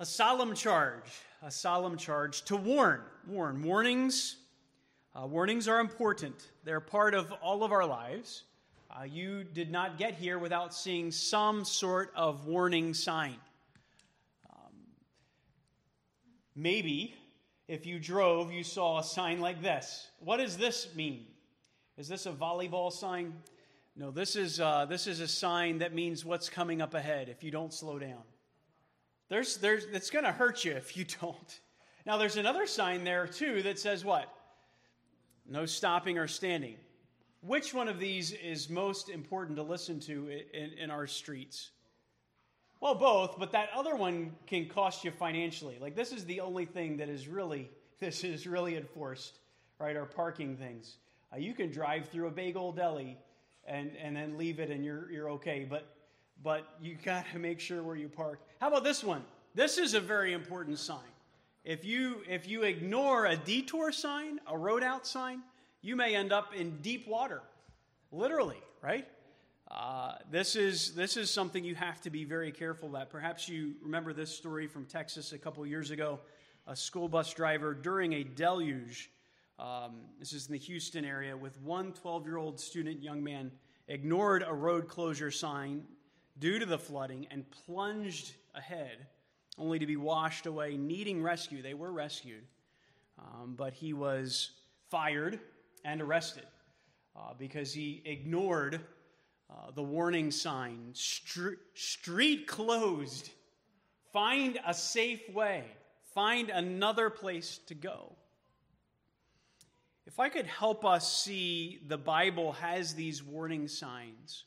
a solemn charge, a solemn charge to warn. Warn. Warnings, uh, warnings are important. They're part of all of our lives. Uh, you did not get here without seeing some sort of warning sign. Um, maybe if you drove, you saw a sign like this. What does this mean? Is this a volleyball sign? No, this is, uh, this is a sign that means what's coming up ahead if you don't slow down. There's, there's, it's going to hurt you if you don't. Now, there's another sign there, too, that says what? No stopping or standing. Which one of these is most important to listen to in, in our streets? Well, both, but that other one can cost you financially. Like, this is the only thing that is really, this is really enforced, right? Our parking things. Uh, you can drive through a big old deli and, and then leave it and you're, you're okay. But but you got to make sure where you park. How about this one? This is a very important sign. If you if you ignore a detour sign, a road out sign, you may end up in deep water, literally, right? Uh, this is this is something you have to be very careful that. Perhaps you remember this story from Texas a couple years ago. A school bus driver during a deluge. Um, this is in the Houston area with one 12 year old student young man ignored a road closure sign due to the flooding and plunged ahead, only to be washed away, needing rescue. They were rescued, um, but he was fired and arrested uh, because he ignored uh, the warning sign street, street closed, find a safe way, find another place to go. If I could help us see the Bible has these warning signs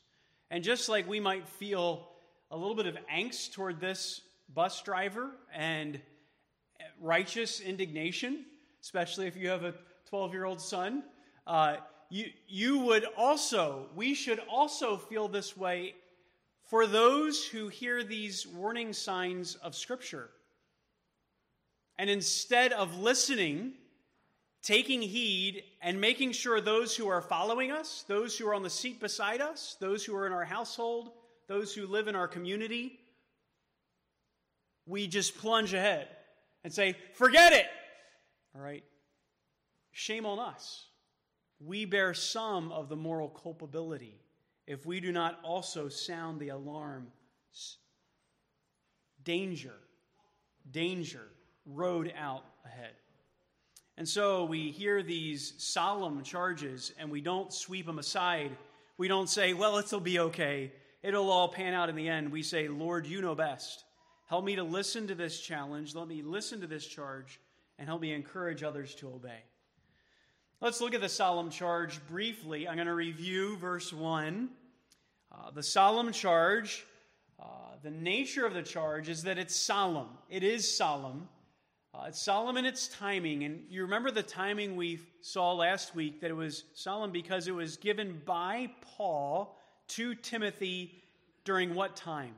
and just like we might feel a little bit of angst toward this bus driver and righteous indignation, especially if you have a 12 year old son, uh, you, you would also, we should also feel this way for those who hear these warning signs of Scripture. And instead of listening taking heed and making sure those who are following us, those who are on the seat beside us, those who are in our household, those who live in our community, we just plunge ahead and say, forget it. All right? Shame on us. We bear some of the moral culpability if we do not also sound the alarm. Danger, danger, road out ahead. And so we hear these solemn charges and we don't sweep them aside. We don't say, well, it'll be okay. It'll all pan out in the end. We say, Lord, you know best. Help me to listen to this challenge. Let me listen to this charge and help me encourage others to obey. Let's look at the solemn charge briefly. I'm going to review verse 1. Uh, the solemn charge, uh, the nature of the charge is that it's solemn. It is solemn. Uh, in its timing. And you remember the timing we saw last week that it was solemn because it was given by Paul to Timothy during what time?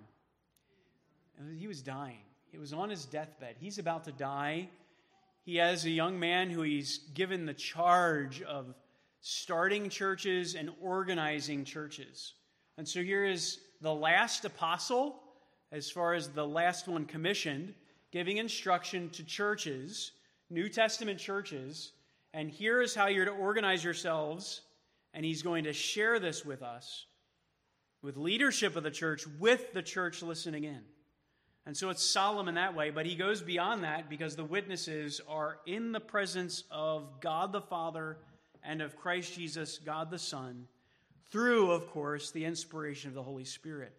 He was dying. He was on his deathbed. He's about to die. He has a young man who he's given the charge of starting churches and organizing churches. And so here is the last apostle, as far as the last one commissioned giving instruction to churches, New Testament churches, and here is how you're to organize yourselves. And he's going to share this with us, with leadership of the church, with the church listening in. And so it's solemn in that way, but he goes beyond that because the witnesses are in the presence of God the Father and of Christ Jesus, God the Son, through, of course, the inspiration of the Holy Spirit.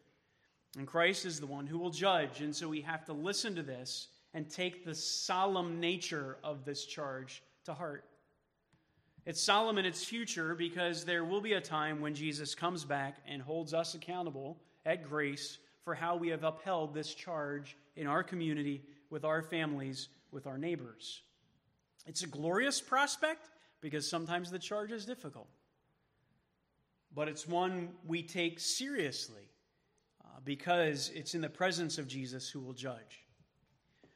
And Christ is the one who will judge. And so we have to listen to this and take the solemn nature of this charge to heart. It's solemn in its future because there will be a time when Jesus comes back and holds us accountable at grace for how we have upheld this charge in our community, with our families, with our neighbors. It's a glorious prospect because sometimes the charge is difficult, but it's one we take seriously because it's in the presence of Jesus who will judge.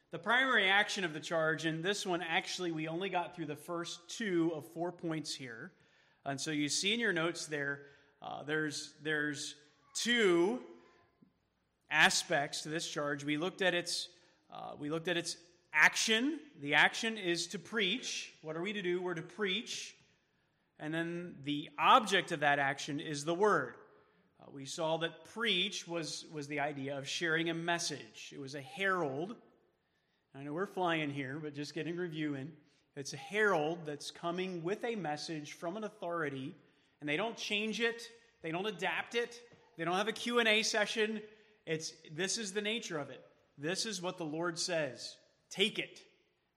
The primary action of the charge, and this one actually we only got through the first two of four points here. And so you see in your notes there, uh, there's, there's two aspects to this charge. We looked at its Uh, we looked at its action. The action is to preach. What are we to do? We're to preach. And then the object of that action is the word. We saw that preach was, was the idea of sharing a message, it was a herald. I know we're flying here, but just getting review in. It's a herald that's coming with a message from an authority, and they don't change it, they don't adapt it, they don't have a Q&A session. It's this is the nature of it. This is what the Lord says. Take it.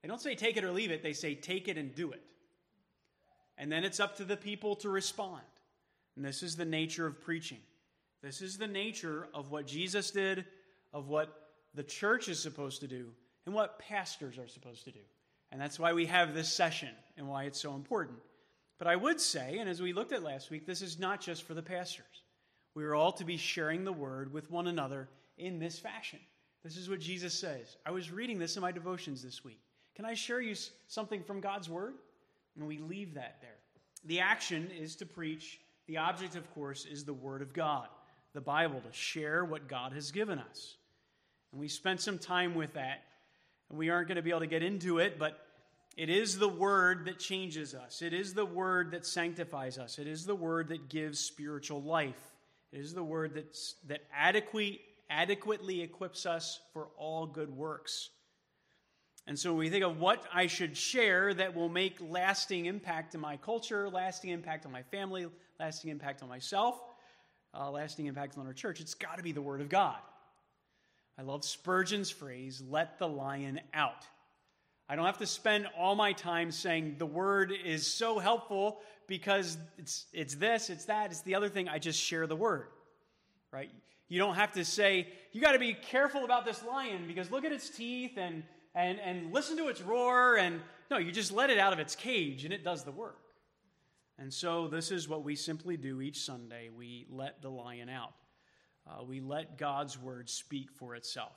They don't say take it or leave it, they say take it and do it. And then it's up to the people to respond. And this is the nature of preaching. This is the nature of what Jesus did, of what the church is supposed to do, and what pastors are supposed to do. And that's why we have this session and why it's so important. But I would say, and as we looked at last week, this is not just for the pastors. We are all to be sharing the word with one another in this fashion. This is what Jesus says. I was reading this in my devotions this week. Can I share you something from God's word? And we leave that there. The action is to preach. The object, of course, is the word of God, the Bible, to share what God has given us. And we spent some time with that. And we aren't going to be able to get into it, but it is the word that changes us. It is the word that sanctifies us. It is the word that gives spiritual life. It is the word that's, that adequate, adequately equips us for all good works. And so when we think of what I should share that will make lasting impact in my culture, lasting impact on my family, lasting impact on myself, uh, lasting impact on our church, it's got to be the Word of God. I love Spurgeon's phrase, let the lion out. I don't have to spend all my time saying the Word is so helpful because it's, it's this, it's that, it's the other thing. I just share the Word, right? You don't have to say, you got to be careful about this lion because look at its teeth and and, and listen to its roar. And no, you just let it out of its cage and it does the work. And so this is what we simply do each Sunday. We let the lion out. Uh, we let God's word speak for itself.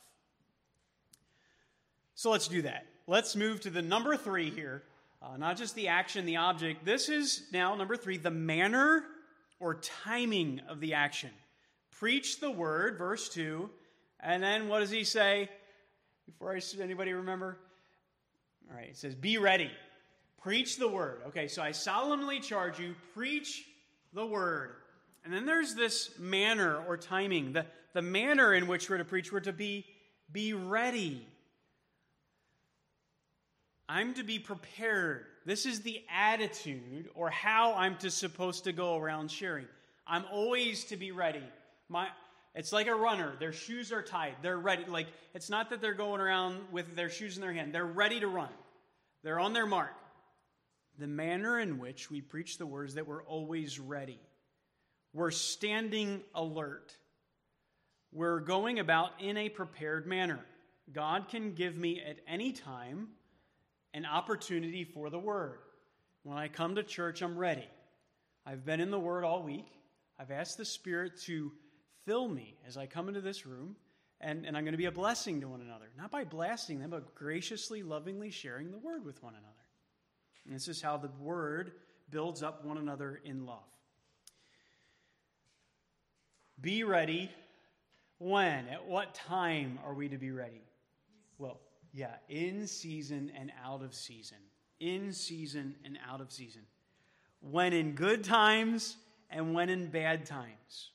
So let's do that. Let's move to the number three here. Uh, not just the action, the object. This is now number three the manner or timing of the action. Preach the word, verse 2. And then what does he say? before I anybody remember? All right, it says, Be ready. Preach the word. Okay, so I solemnly charge you, preach the word. And then there's this manner or timing. The, the manner in which we're to preach, we're to be, be ready. I'm to be prepared. This is the attitude or how I'm to supposed to go around sharing. I'm always to be ready. My it's like a runner. Their shoes are tied. They're ready. Like, it's not that they're going around with their shoes in their hand. They're ready to run. They're on their mark. The manner in which we preach the words that we're always ready. We're standing alert. We're going about in a prepared manner. God can give me at any time an opportunity for the word. When I come to church, I'm ready. I've been in the word all week. I've asked the Spirit to fill me as I come into this room, and, and I'm going to be a blessing to one another. Not by blasting them, but graciously, lovingly sharing the word with one another. And this is how the word builds up one another in love. Be ready. When? At what time are we to be ready? Well, yeah, in season and out of season. In season and out of season. When in good times and when in bad times.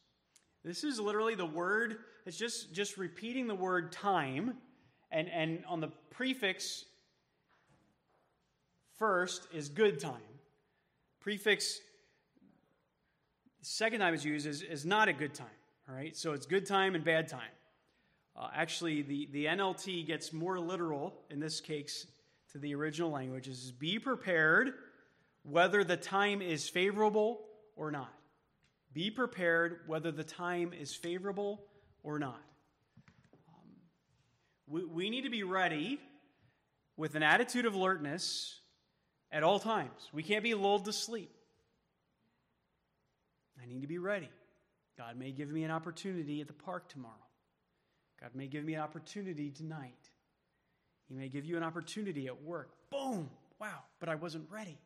This is literally the word, it's just, just repeating the word time. And, and on the prefix first is good time. Prefix second time it's used is, is not a good time. All right, so it's good time and bad time. Uh, actually, the, the NLT gets more literal in this case to the original language. Is be prepared whether the time is favorable or not. Be prepared whether the time is favorable or not. Um, we, we need to be ready with an attitude of alertness at all times. We can't be lulled to sleep. I need to be ready. God may give me an opportunity at the park tomorrow. God may give me an opportunity tonight. He may give you an opportunity at work. Boom! Wow, but I wasn't ready.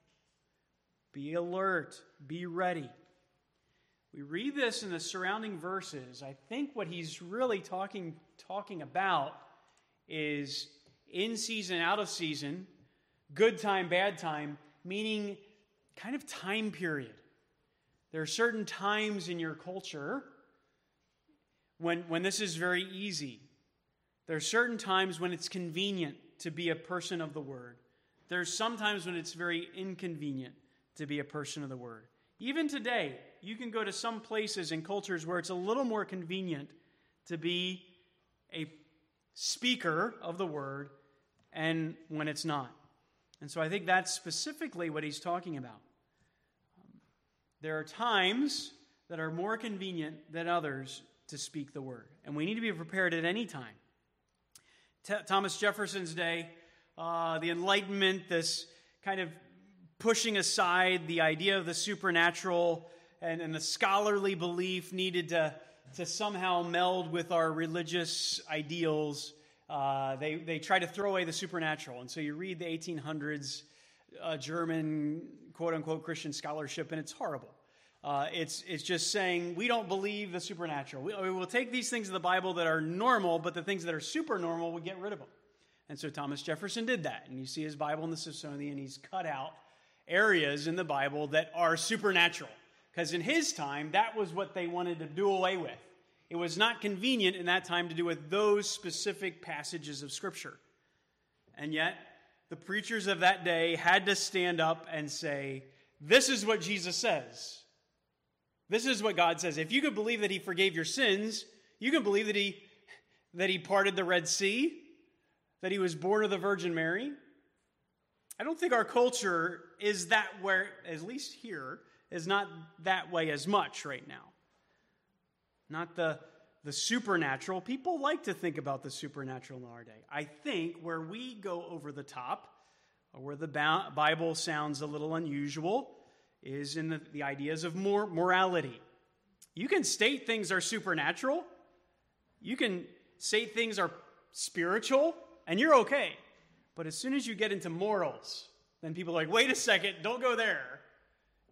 Be alert. Be ready. We read this in the surrounding verses. I think what he's really talking, talking about is in season, out of season, good time, bad time, meaning kind of time period. There are certain times in your culture when, when this is very easy. There are certain times when it's convenient to be a person of the word. There's sometimes when it's very inconvenient to be a person of the word. Even today, you can go to some places and cultures where it's a little more convenient to be a speaker of the word and when it's not. And so I think that's specifically what he's talking about. Um, there are times that are more convenient than others to speak the word, and we need to be prepared at any time. T- Thomas Jefferson's day, uh, the Enlightenment, this kind of pushing aside the idea of the supernatural and, and the scholarly belief needed to, to somehow meld with our religious ideals. Uh, they, they try to throw away the supernatural. And so you read the 1800s uh, German quote unquote Christian scholarship, and it's horrible. Uh, it's, it's just saying we don't believe the supernatural. We, we will take these things in the Bible that are normal, but the things that are super normal, we get rid of them. And so Thomas Jefferson did that. And you see his Bible in the Smithsonian, he's cut out areas in the Bible that are supernatural. Because in his time, that was what they wanted to do away with. It was not convenient in that time to do with those specific passages of Scripture. And yet, the preachers of that day had to stand up and say, This is what Jesus says. This is what God says. If you could believe that He forgave your sins, you can believe that He, that he parted the Red Sea, that He was born of the Virgin Mary, I don't think our culture is that where, at least here, is not that way as much right now. Not the, the supernatural. People like to think about the supernatural in our day. I think where we go over the top, or where the Bible sounds a little unusual, is in the, the ideas of more morality. You can state things are supernatural, you can say things are spiritual, and you're okay. But as soon as you get into morals, then people are like, wait a second, don't go there.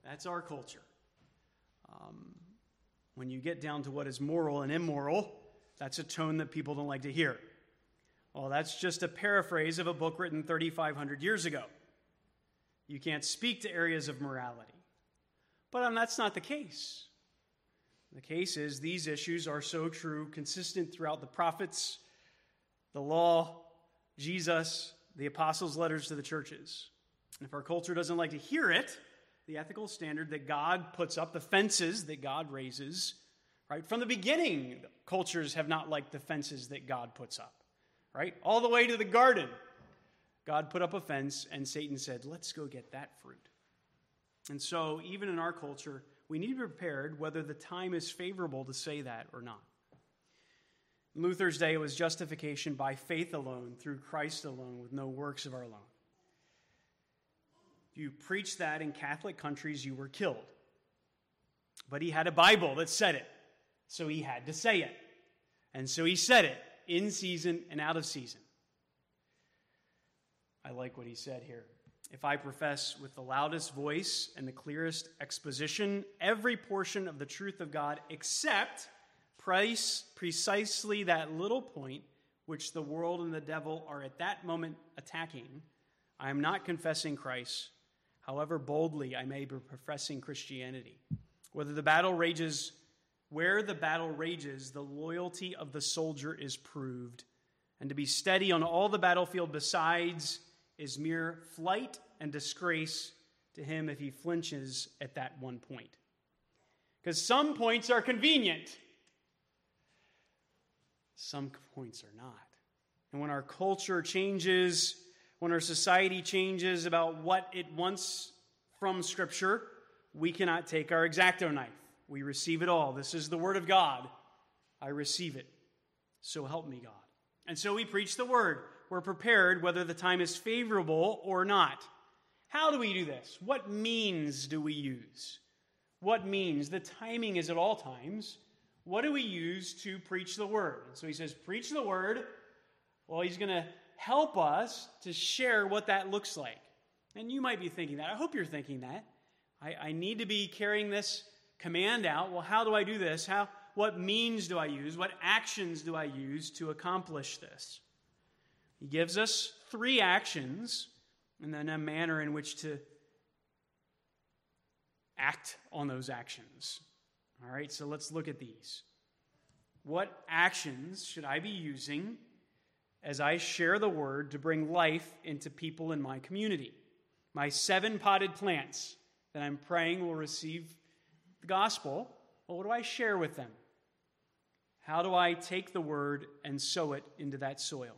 That's our culture. When you get down to what is moral and immoral, that's a tone that people don't like to hear. Well, that's just a paraphrase of a book written 3,500 years ago. You can't speak to areas of morality. But um, that's not the case. The case is these issues are so true, consistent throughout the prophets, the law, Jesus, the apostles' letters to the churches. And if our culture doesn't like to hear it, the ethical standard that God puts up, the fences that God raises, right? From the beginning, cultures have not liked the fences that God puts up, right? All the way to the garden. God put up a fence, and Satan said, Let's go get that fruit. And so, even in our culture, we need to be prepared whether the time is favorable to say that or not. Luther's day was justification by faith alone, through Christ alone, with no works of our own. You preach that in Catholic countries, you were killed. But he had a Bible that said it, so he had to say it. And so he said it in season and out of season. I like what he said here. If I profess with the loudest voice and the clearest exposition every portion of the truth of God except precisely that little point which the world and the devil are at that moment attacking, I am not confessing Christ, however boldly I may be professing Christianity. Whether the battle rages, where the battle rages, the loyalty of the soldier is proved. And to be steady on all the battlefield besides is mere flight and disgrace to him if he flinches at that one point. Because some points are convenient some points are not. And when our culture changes, when our society changes about what it wants from Scripture, we cannot take our X-Acto knife. We receive it all. This is the Word of God. I receive it. So help me, God. And so we preach the Word. We're prepared whether the time is favorable or not. How do we do this? What means do we use? What means? The timing is at all times what do we use to preach the word? And so he says, Preach the word. Well, he's going to help us to share what that looks like. And you might be thinking that. I hope you're thinking that. I, I need to be carrying this command out. Well, how do I do this? How, what means do I use? What actions do I use to accomplish this? He gives us three actions and then a manner in which to act on those actions. All right, so let's look at these. What actions should I be using as I share the word to bring life into people in my community? My seven potted plants that I'm praying will receive the gospel. Well, what do I share with them? How do I take the word and sow it into that soil?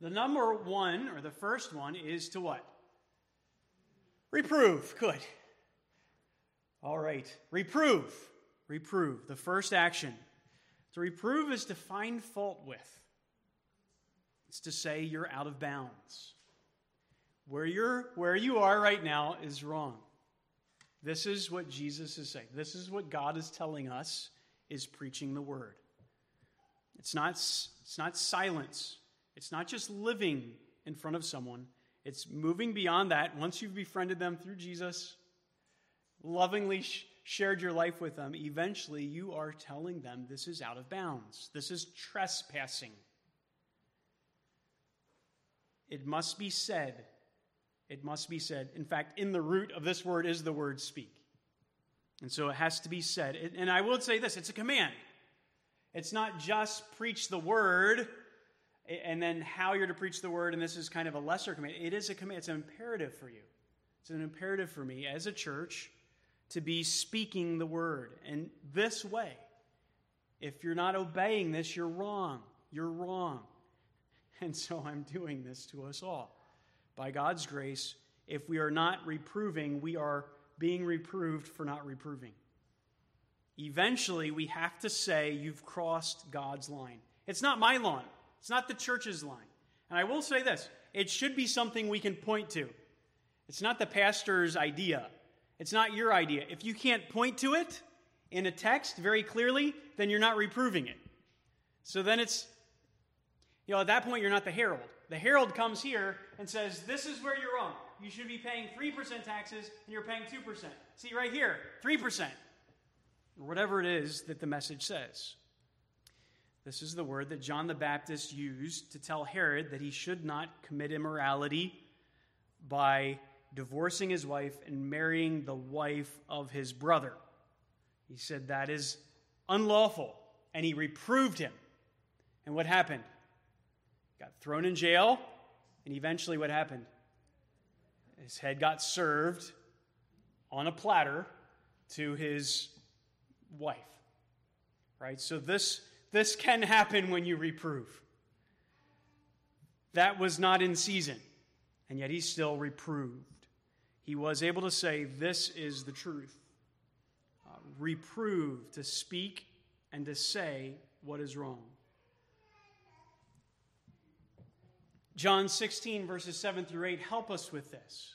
The number one, or the first one, is to what? Reprove. Good. All right. Reprove. Reprove. The first action. To reprove is to find fault with. It's to say you're out of bounds. Where you're where you are right now is wrong. This is what Jesus is saying. This is what God is telling us is preaching the word. It's not, it's not silence. It's not just living in front of someone. It's moving beyond that. Once you've befriended them through Jesus, lovingly sh- shared your life with them, eventually you are telling them this is out of bounds. This is trespassing. It must be said. It must be said. In fact, in the root of this word is the word speak. And so it has to be said. And I will say this it's a command. It's not just preach the word and then how you're to preach the word, and this is kind of a lesser command. It is a command, it's an imperative for you. It's an imperative for me as a church to be speaking the word. And this way, if you're not obeying this, you're wrong. You're wrong. And so I'm doing this to us all. By God's grace, if we are not reproving, we are being reproved for not reproving. Eventually, we have to say, You've crossed God's line. It's not my line, it's not the church's line. And I will say this it should be something we can point to. It's not the pastor's idea, it's not your idea. If you can't point to it in a text very clearly, then you're not reproving it. So then it's, you know, at that point, you're not the herald. The herald comes here and says, This is where you're wrong. You should be paying 3% taxes and you're paying 2%. See right here, 3%. Or whatever it is that the message says. This is the word that John the Baptist used to tell Herod that he should not commit immorality by divorcing his wife and marrying the wife of his brother. He said that is unlawful, and he reproved him. And what happened? Thrown in jail, and eventually what happened? His head got served on a platter to his wife. Right? So this this can happen when you reprove. That was not in season, and yet he still reproved. He was able to say, This is the truth. Uh, reprove, to speak and to say what is wrong. John 16, verses 7 through 8 help us with this.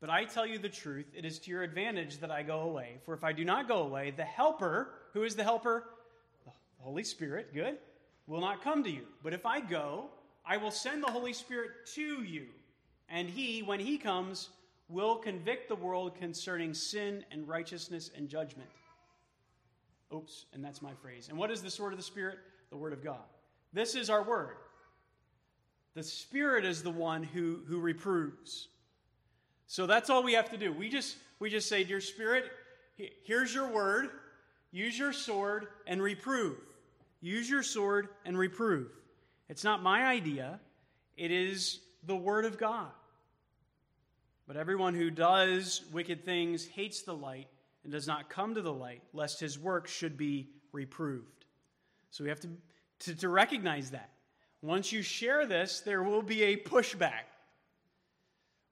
But I tell you the truth, it is to your advantage that I go away. For if I do not go away, the Helper, who is the Helper? The Holy Spirit, good, will not come to you. But if I go, I will send the Holy Spirit to you. And he, when he comes, will convict the world concerning sin and righteousness and judgment. Oops, and that's my phrase. And what is the sword of the Spirit? The Word of God. This is our word. The Spirit is the one who, who reproves. So that's all we have to do. We just we just say, "Dear Spirit, here's your word. Use your sword and reprove. Use your sword and reprove." It's not my idea. It is the word of God. But everyone who does wicked things hates the light and does not come to the light, lest his work should be reproved. So we have to, to, to recognize that. Once you share this, there will be a pushback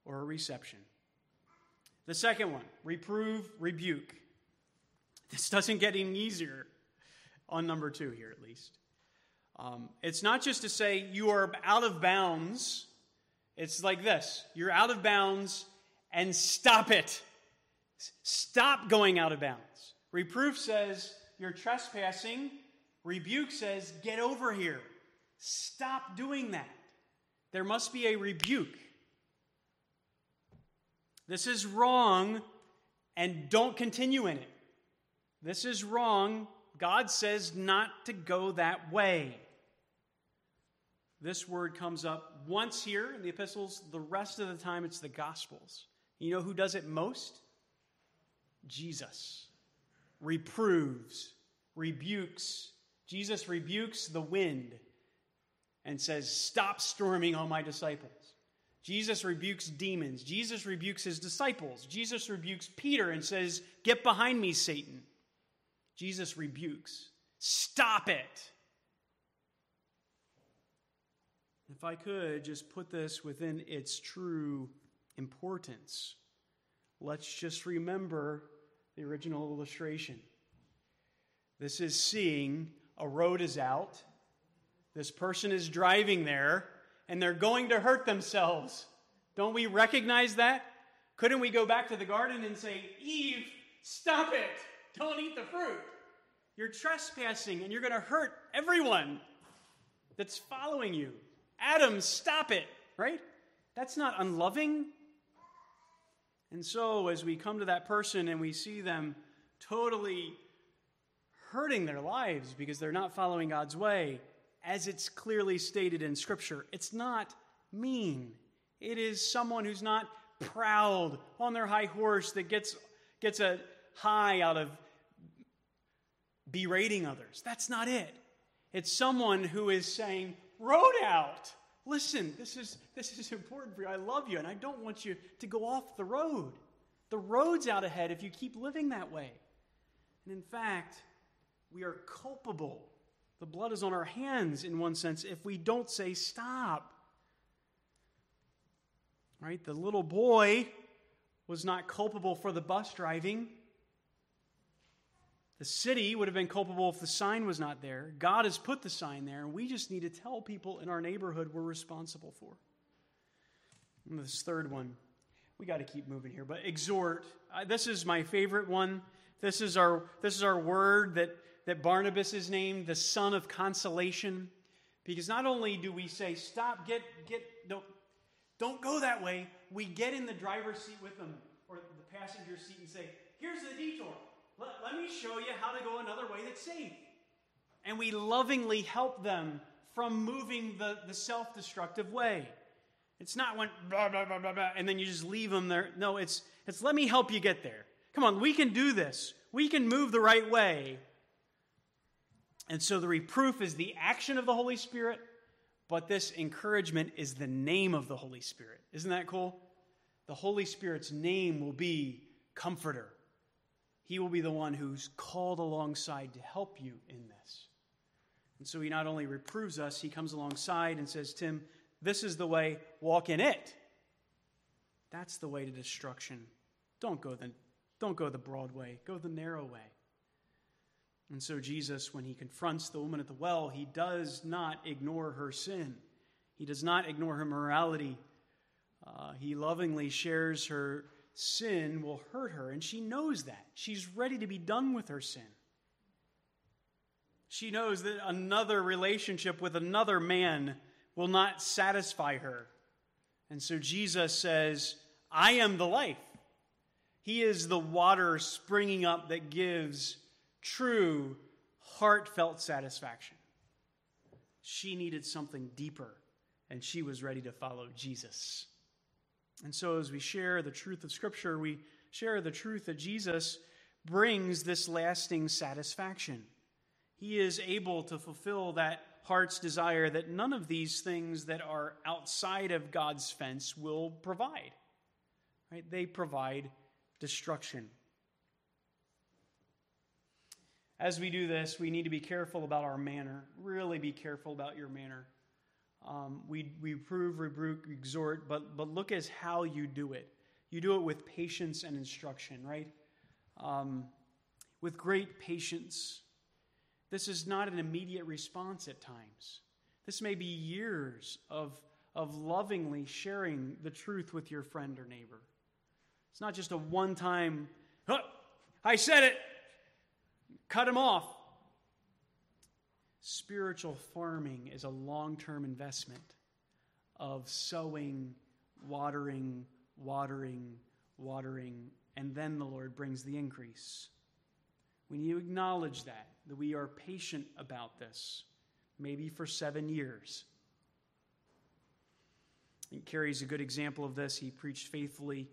or a reception. The second one reprove, rebuke. This doesn't get any easier on number two here, at least. Um, it's not just to say you are out of bounds, it's like this you're out of bounds and stop it. Stop going out of bounds. Reproof says you're trespassing, rebuke says get over here. Stop doing that. There must be a rebuke. This is wrong, and don't continue in it. This is wrong. God says not to go that way. This word comes up once here in the epistles, the rest of the time it's the gospels. You know who does it most? Jesus. Reproves, rebukes. Jesus rebukes the wind and says, Stop storming on my disciples. Jesus rebukes demons. Jesus rebukes his disciples. Jesus rebukes Peter and says, Get behind me, Satan. Jesus rebukes. Stop it. If I could just put this within its true importance, let's just remember the original illustration. This is seeing a road is out, this person is driving there, and they're going to hurt themselves. Don't we recognize that? Couldn't we go back to the garden and say, Eve, stop it! Don't eat the fruit. You're trespassing and you're going to hurt everyone that's following you. Adam, stop it, right? That's not unloving. And so, as we come to that person and we see them totally hurting their lives because they're not following God's way, as it's clearly stated in Scripture, it's not mean. It is someone who's not proud on their high horse that gets, gets a high out of berating others. That's not it. It's someone who is saying, Road out. Listen, this is, this is important for you. I love you, and I don't want you to go off the road. The road's out ahead if you keep living that way. And in fact, we are culpable. The blood is on our hands, in one sense, if we don't say stop. Right? The little boy was not culpable for the bus driving. The city would have been culpable if the sign was not there. God has put the sign there, and we just need to tell people in our neighborhood we're responsible for. And this third one, we got to keep moving here, but exhort. Uh, this is my favorite one. This is our this is our word that that Barnabas is named the son of consolation, because not only do we say stop, get get don't don't go that way. We get in the driver's seat with them or the passenger seat and say, here's the detour. Let, let me show you how to go another way that's safe. And we lovingly help them from moving the, the self destructive way. It's not when blah, blah, blah, blah, blah, and then you just leave them there. No, it's, it's let me help you get there. Come on, we can do this. We can move the right way. And so the reproof is the action of the Holy Spirit, but this encouragement is the name of the Holy Spirit. Isn't that cool? The Holy Spirit's name will be Comforter. He will be the one who's called alongside to help you in this. And so he not only reproves us, he comes alongside and says, Tim, this is the way, walk in it. That's the way to destruction. Don't go the, don't go the broad way, go the narrow way. And so Jesus, when he confronts the woman at the well, he does not ignore her sin. He does not ignore her morality. Uh, he lovingly shares her sin will hurt her, and she knows that. She's ready to be done with her sin. She knows that another relationship with another man will not satisfy her. And so Jesus says, I am the life. He is the water springing up that gives true, heartfelt satisfaction. She needed something deeper, and she was ready to follow Jesus. And so, as we share the truth of Scripture, we share the truth that Jesus brings this lasting satisfaction. He is able to fulfill that heart's desire that none of these things that are outside of God's fence will provide. Right? They provide destruction. As we do this, we need to be careful about our manner. Really be careful about your manner. Um, we, we reprove, rebuke, exhort, but, but look as how you do it. You do it with patience and instruction, right? Um, with great patience. This is not an immediate response at times. This may be years of, of lovingly sharing the truth with your friend or neighbor. It's not just a one time, oh, I said it, cut him off. Spiritual farming is a long term investment of sowing, watering, watering, watering, and then the Lord brings the increase. We need to acknowledge that, that we are patient about this, maybe for seven years. And Carey's a good example of this. He preached faithfully,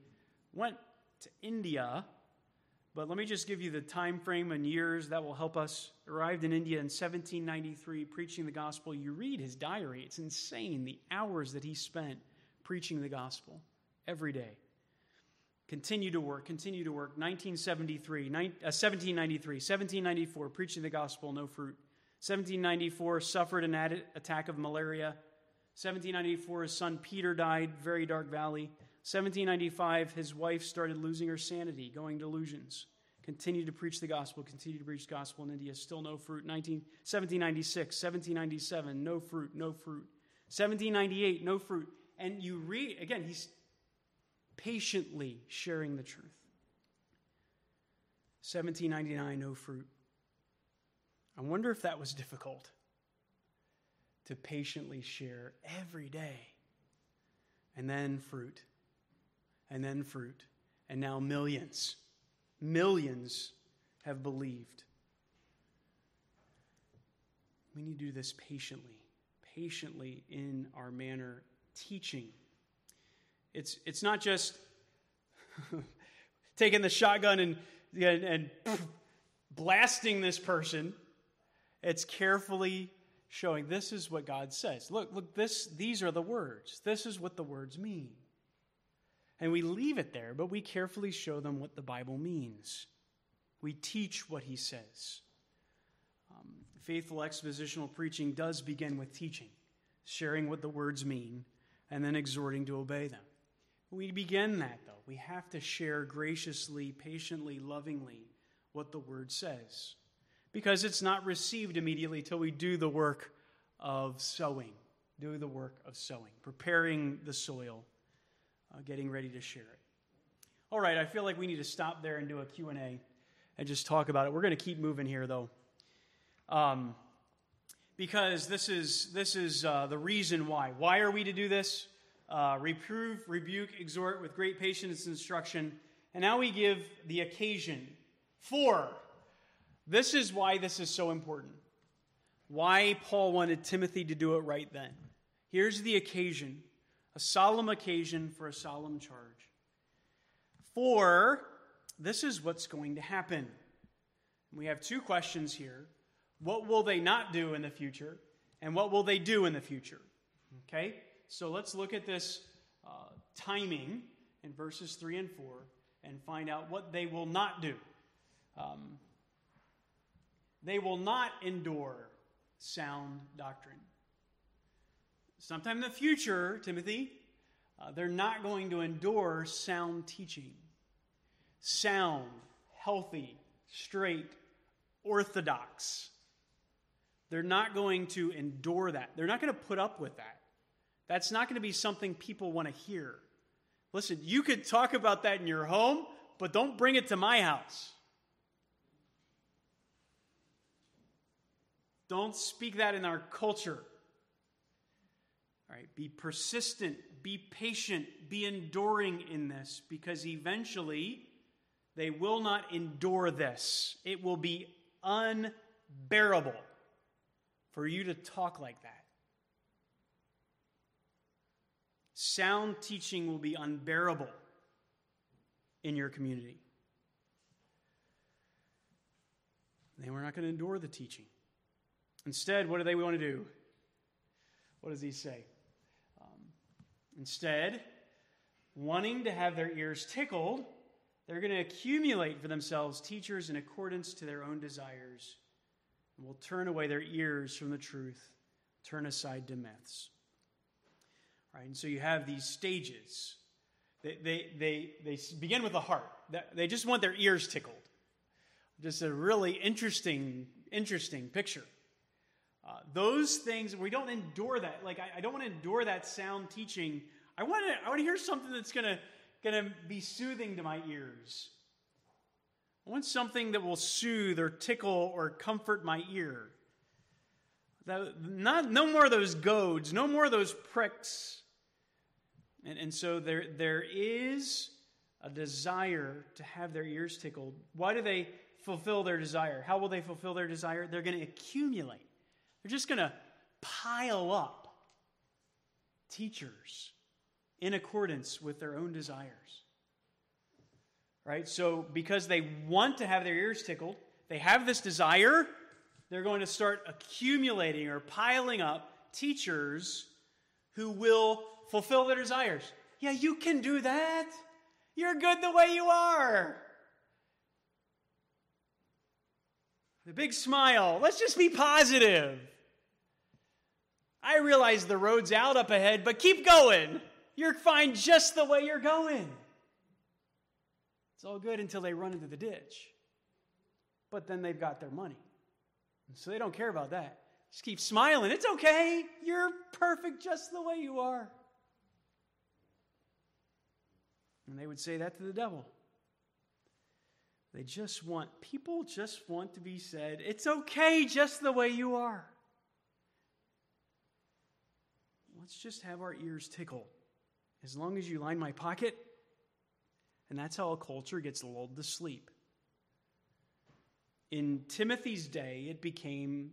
went to India, but let me just give you the time frame and years that will help us. Arrived in India in 1793, preaching the gospel. You read his diary, it's insane the hours that he spent preaching the gospel every day. Continue to work, continue to work. 1973, 1793, uh, 1794, preaching the gospel, no fruit. 1794, suffered an attack of malaria. 1794, his son Peter died, very dark valley. 1795, his wife started losing her sanity, going delusions. Continued to preach the gospel, continued to preach gospel in India, still no fruit. 19, 1796, 1797, no fruit, no fruit. 1798, no fruit. And you read, again, he's patiently sharing the truth. 1799, no fruit. I wonder if that was difficult to patiently share every day. And then fruit. And then fruit. And now millions, millions have believed. We need to do this patiently, patiently in our manner, teaching. It's, it's not just taking the shotgun and, and, and blasting this person. It's carefully showing this is what God says. Look, look, this, these are the words. This is what the words mean. And we leave it there, but we carefully show them what the Bible means. We teach what he says. Um, faithful expositional preaching does begin with teaching, sharing what the words mean, and then exhorting to obey them. We begin that, though. We have to share graciously, patiently, lovingly what the word says because it's not received immediately till we do the work of sowing, do the work of sowing, preparing the soil, uh, getting ready to share it. All right, I feel like we need to stop there and do a Q&A and just talk about it. We're going to keep moving here, though. Um, because this is, this is uh, the reason why. Why are we to do this? Uh, reprove, rebuke, exhort with great patience and instruction. And now we give the occasion for this is why this is so important. Why Paul wanted Timothy to do it right then. Here's the occasion a solemn occasion for a solemn charge. For this is what's going to happen. We have two questions here. What will they not do in the future? And what will they do in the future? Okay? So let's look at this uh, timing in verses 3 and 4 and find out what they will not do. Um, they will not endure sound doctrine. Sometime in the future, Timothy, uh, they're not going to endure sound teaching. Sound, healthy, straight, orthodox. They're not going to endure that. They're not going to put up with that. That's not going to be something people want to hear. Listen, you could talk about that in your home, but don't bring it to my house. Don't speak that in our culture. Be persistent, be patient, be enduring in this because eventually they will not endure this. It will be unbearable for you to talk like that. Sound teaching will be unbearable in your community. They we're not going to endure the teaching. Instead, what do they want to do? What does he say? Instead, wanting to have their ears tickled, they're going to accumulate for themselves teachers in accordance to their own desires and will turn away their ears from the truth, turn aside to myths. Right, and so you have these stages. They, they, they, they begin with the heart. They just want their ears tickled. Just a really interesting, interesting picture. Uh, those things, we don't endure that. Like, I, I don't want to endure that sound teaching. I want to, I want to hear something that's going to, to be soothing to my ears. I want something that will soothe or tickle or comfort my ear. That, not, no more of those goads, no more of those pricks. And, and so there, there is a desire to have their ears tickled. Why do they fulfill their desire? How will they fulfill their desire? They're going to accumulate. They're just going to pile up teachers in accordance with their own desires. Right? So, because they want to have their ears tickled, they have this desire, they're going to start accumulating or piling up teachers who will fulfill their desires. Yeah, you can do that. You're good the way you are. The big smile. Let's just be positive. I realize the road's out up ahead, but keep going. You're fine just the way you're going. It's all good until they run into the ditch. But then they've got their money. So they don't care about that. Just keep smiling. It's okay. You're perfect just the way you are. And they would say that to the devil. They just want, people just want to be said, it's okay just the way you are. Let's just have our ears tickle. As long as you line my pocket, and that's how a culture gets lulled to sleep. In Timothy's day, it became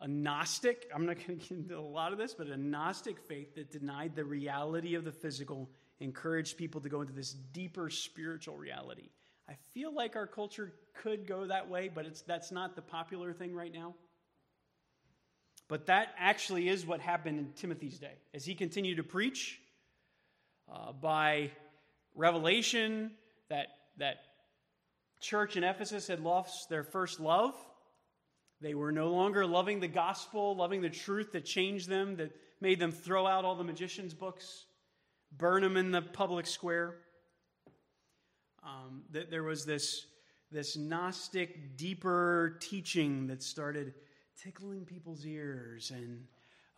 a Gnostic, I'm not going to get into a lot of this, but a Gnostic faith that denied the reality of the physical, encouraged people to go into this deeper spiritual reality. I feel like our culture could go that way, but it's, that's not the popular thing right now. But that actually is what happened in Timothy's day. As he continued to preach, uh, by revelation, that, that church in Ephesus had lost their first love. They were no longer loving the gospel, loving the truth that changed them, that made them throw out all the magician's books, burn them in the public square. Um, that there was this, this Gnostic, deeper teaching that started tickling people's ears and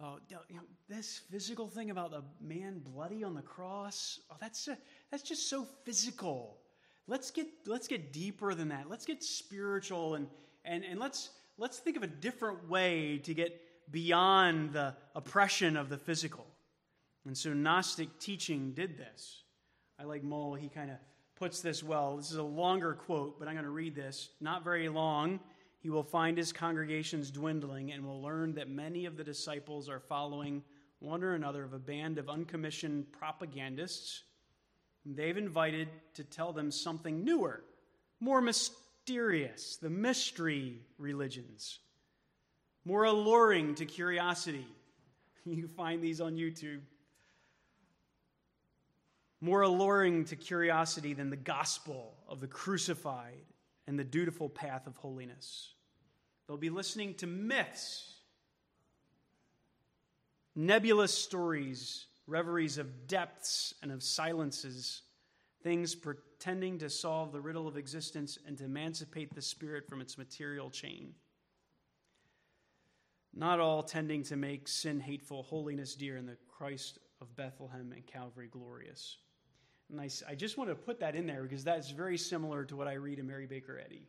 oh, you know, this physical thing about the man bloody on the cross oh, that's, uh, that's just so physical. Let's get let's get deeper than that. Let's get spiritual and and, and let's let's think of a different way to get beyond the oppression of the physical. And so gnostic teaching did this. I like Moule he kind of puts this well. This is a longer quote but i'm going to read this. Not very long he will find his congregations dwindling and will learn that many of the disciples are following one or another of a band of uncommissioned propagandists they've invited to tell them something newer, more mysterious, the mystery religions, more alluring to curiosity. You find these on YouTube. More alluring to curiosity than the gospel of the crucified and the dutiful path of holiness. They'll be listening to myths, nebulous stories, reveries of depths and of silences, things pretending to solve the riddle of existence and to emancipate the spirit from its material chain. Not all tending to make sin hateful, holiness dear, and the Christ of Bethlehem and Calvary glorious. And I, I just want to put that in there because that's very similar to what I read in Mary Baker Eddy.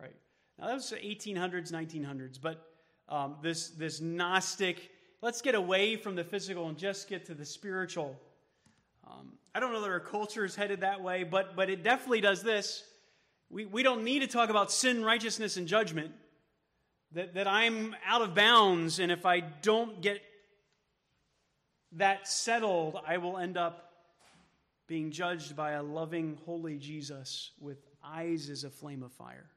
Right? Now, that was the 1800s, 1900s, but um, this, this Gnostic, let's get away from the physical and just get to the spiritual. Um, I don't know that our culture is headed that way, but, but it definitely does this. We, we don't need to talk about sin, righteousness, and judgment. That, that I'm out of bounds, and if I don't get that settled, I will end up being judged by a loving, holy Jesus with eyes as a flame of fire.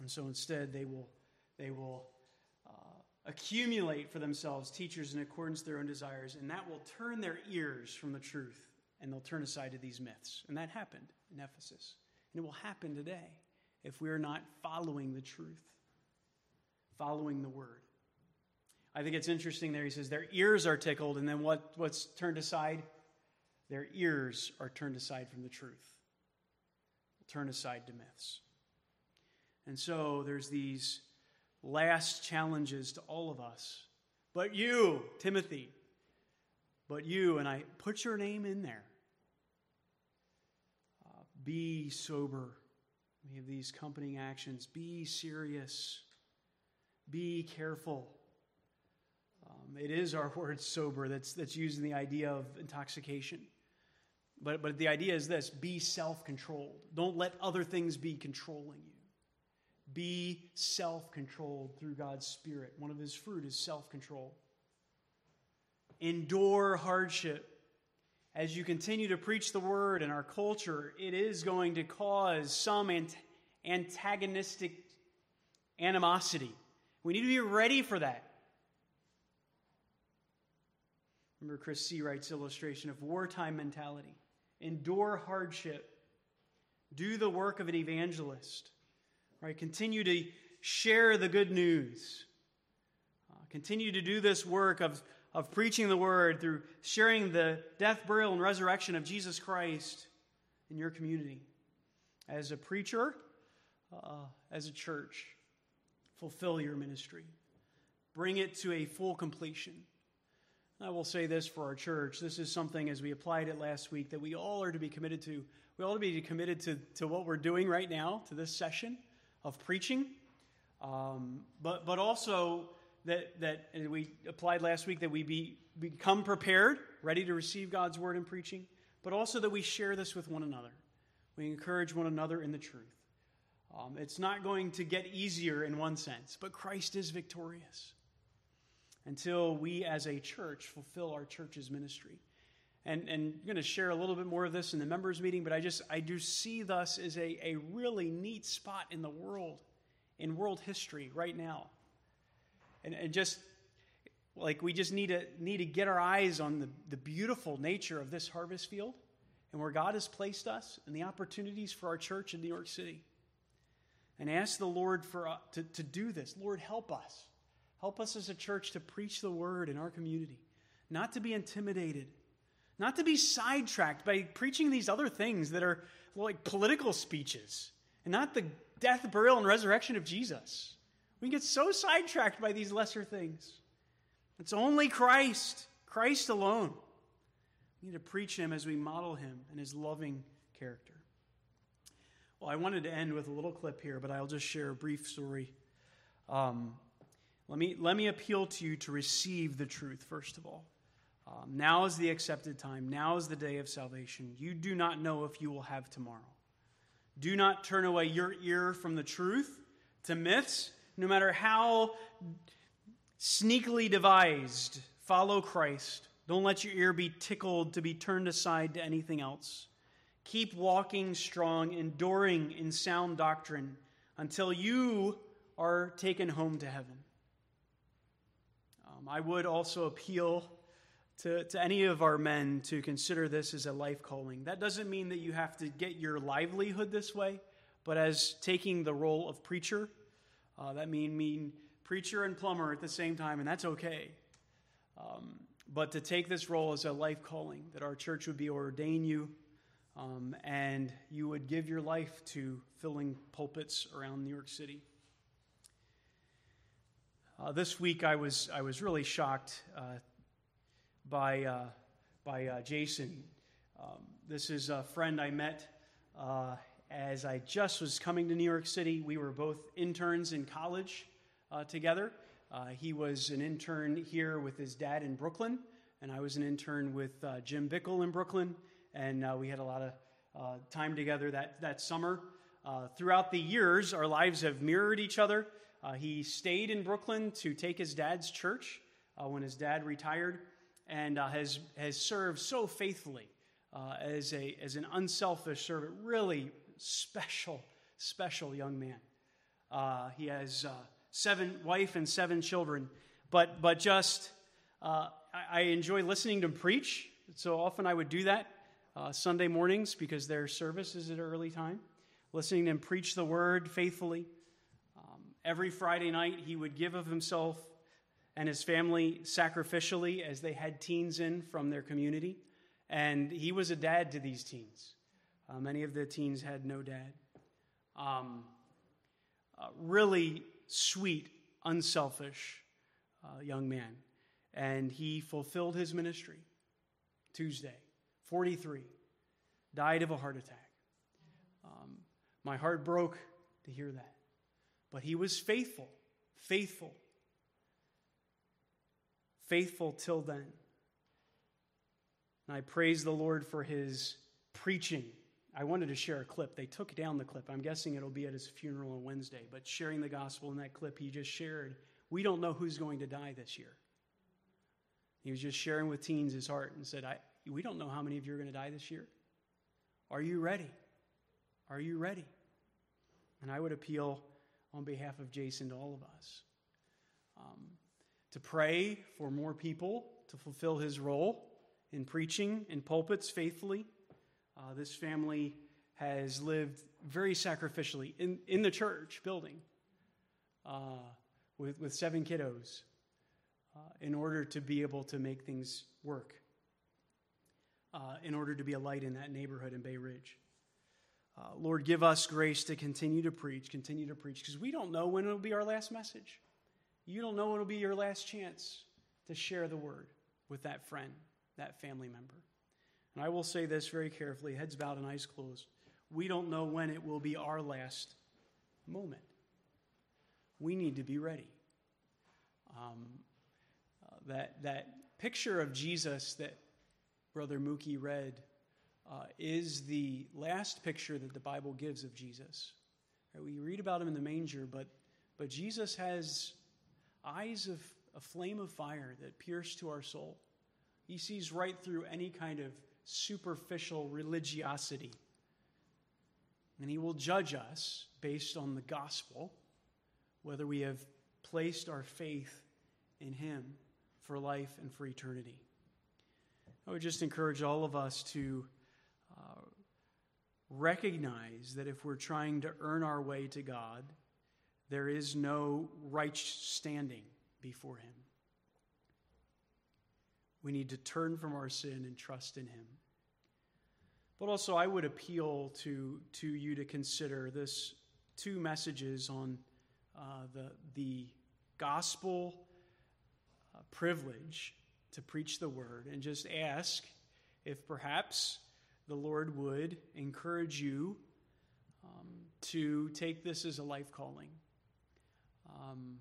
And so instead, they will, they will uh, accumulate for themselves teachers in accordance to their own desires, and that will turn their ears from the truth, and they'll turn aside to these myths. And that happened in Ephesus. And it will happen today if we are not following the truth, following the word. I think it's interesting there. He says, Their ears are tickled, and then what, what's turned aside? Their ears are turned aside from the truth, turn aside to myths. And so there's these last challenges to all of us. But you, Timothy, but you, and I put your name in there. Uh, be sober. We have these accompanying actions. Be serious. Be careful. Um, it is our word sober that's, that's using the idea of intoxication. But, but the idea is this be self controlled. Don't let other things be controlling you. Be self controlled through God's Spirit. One of his fruit is self control. endure hardship. As you continue to preach the word in our culture, it is going to cause some antagonistic animosity. We need to be ready for that. Remember Chris C. Seawright's illustration of wartime mentality. Endure hardship. Do the work of an evangelist. Right? Continue to share the good news. Uh, continue to do this work of, of preaching the word through sharing the death, burial, and resurrection of Jesus Christ in your community. As a preacher, uh, as a church, fulfill your ministry. Bring it to a full completion. I will say this for our church. This is something, as we applied it last week, that we all are to be committed to. We all to be committed to, to what we're doing right now, to this session of preaching. Um, but, but also that, that we applied last week that we be, become prepared, ready to receive God's word in preaching, but also that we share this with one another. We encourage one another in the truth. Um, it's not going to get easier in one sense, but Christ is victorious until we as a church fulfill our church's ministry. And, and I'm going to share a little bit more of this in the members meeting, but I just I do see thus as a, a really neat spot in the world, in world history right now. And, and just like we just need to need to get our eyes on the, the beautiful nature of this harvest field and where God has placed us and the opportunities for our church in New York City. And ask the Lord for uh, to, to do this. Lord, help us. Help us as a church to preach the word in our community, not to be intimidated, not to be sidetracked by preaching these other things that are like political speeches and not the death, burial, and resurrection of Jesus. We get so sidetracked by these lesser things. It's only Christ, Christ alone. We need to preach him as we model him and his loving character. Well, I wanted to end with a little clip here, but I'll just share a brief story. Um, let me, let me appeal to you to receive the truth, first of all. Um, now is the accepted time. Now is the day of salvation. You do not know if you will have tomorrow. Do not turn away your ear from the truth to myths, no matter how sneakily devised. Follow Christ. Don't let your ear be tickled to be turned aside to anything else. Keep walking strong, enduring in sound doctrine until you are taken home to heaven. Um, I would also appeal to, to any of our men to consider this as a life calling. That doesn't mean that you have to get your livelihood this way, but as taking the role of preacher, uh, that mean mean preacher and plumber at the same time, and that's okay. Um, but to take this role as a life calling, that our church would be ordain you, um, and you would give your life to filling pulpits around New York City. Uh, this week, I was I was really shocked uh, by uh, by uh, Jason. Um, this is a friend I met uh, as I just was coming to New York City. We were both interns in college uh, together. he was an intern here with his dad in Brooklyn, and I was an intern with Jim Bickle in Brooklyn. And we had a lot of time together that that summer. throughout the years, our lives have mirrored each other. Uh, he stayed in Brooklyn to take his dad's church uh, when his dad retired and uh, has, has served so faithfully uh, as, a, as an unselfish servant. Really special, special young man. Uh, he has uh, seven wife and seven children, but, but just I, I, enjoy listening to him preach. So often I would do that Sunday mornings because their service is at an early time. Listening to him preach the word faithfully. Every Friday night, he would give of himself and his family sacrificially as they had teens in from their community. And he was a dad to these teens. Uh, many of the teens had no dad. Um, uh, really sweet, unselfish uh, young man. And he fulfilled his ministry Tuesday, 43, died of a heart attack. Um, my heart broke to hear that. But he was faithful, faithful, faithful till then. And I praise the Lord for his preaching. I wanted to share a clip. They took down the clip. I'm guessing it'll be at his funeral on Wednesday. But sharing the gospel in that clip he just shared, we don't know who's going to die this year. He was just sharing with teens his heart and said, I, We don't know how many of you are going to die this year. Are you ready? Are you ready? And I would appeal on behalf of Jason to all of us um, to pray for more people to fulfill his role in preaching in pulpits faithfully. Uh, this family has lived very sacrificially in, in the church building uh, with, with seven kiddos uh, in order to be able to make things work, uh, in order to be a light in that neighborhood in Bay Ridge. Uh, Lord, give us grace to continue to preach, continue to preach, because we don't know when it'll be our last message. You don't know it'll be your last chance to share the word with that friend, that family member. And I will say this very carefully, heads bowed and eyes closed. We don't know when it will be our last moment. We need to be ready. Um, uh, that, that picture of Jesus that Brother Mookie read uh, is the last picture that the Bible gives of Jesus. Right, we read about him in the manger, but, but Jesus has eyes of a flame of fire that pierce to our soul. He sees right through any kind of superficial religiosity. And he will judge us based on the gospel, whether we have placed our faith in him for life and for eternity. I would just encourage all of us to uh, recognize that if we're trying to earn our way to God, there is no right standing before Him. We need to turn from our sin and trust in Him. But also, I would appeal to, to you to consider this two messages on uh, the, the gospel uh, privilege to preach the word and just ask if perhaps the Lord would encourage you um, to take this as a life calling. Um,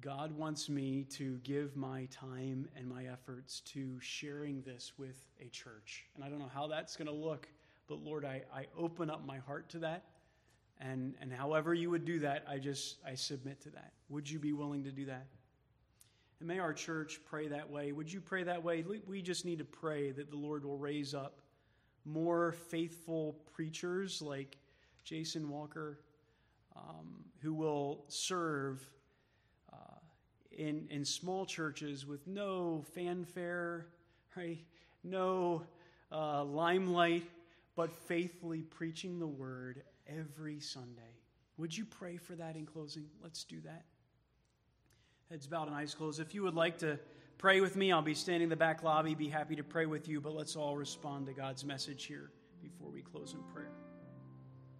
God wants me to give my time and my efforts to sharing this with a church. And I don't know how that's going to look, but Lord, I, I open up my heart to that. And, and however you would do that, I just I submit to that. Would you be willing to do that? And may our church pray that way. Would you pray that way? We just need to pray that the Lord will raise up more faithful preachers like Jason Walker um, who will serve uh, in, in small churches with no fanfare, right? no uh, limelight, but faithfully preaching the word every Sunday. Would you pray for that in closing? Let's do that. Heads bowed and eyes closed. If you would like to pray with me, I'll be standing in the back lobby, be happy to pray with you, but let's all respond to God's message here before we close in prayer.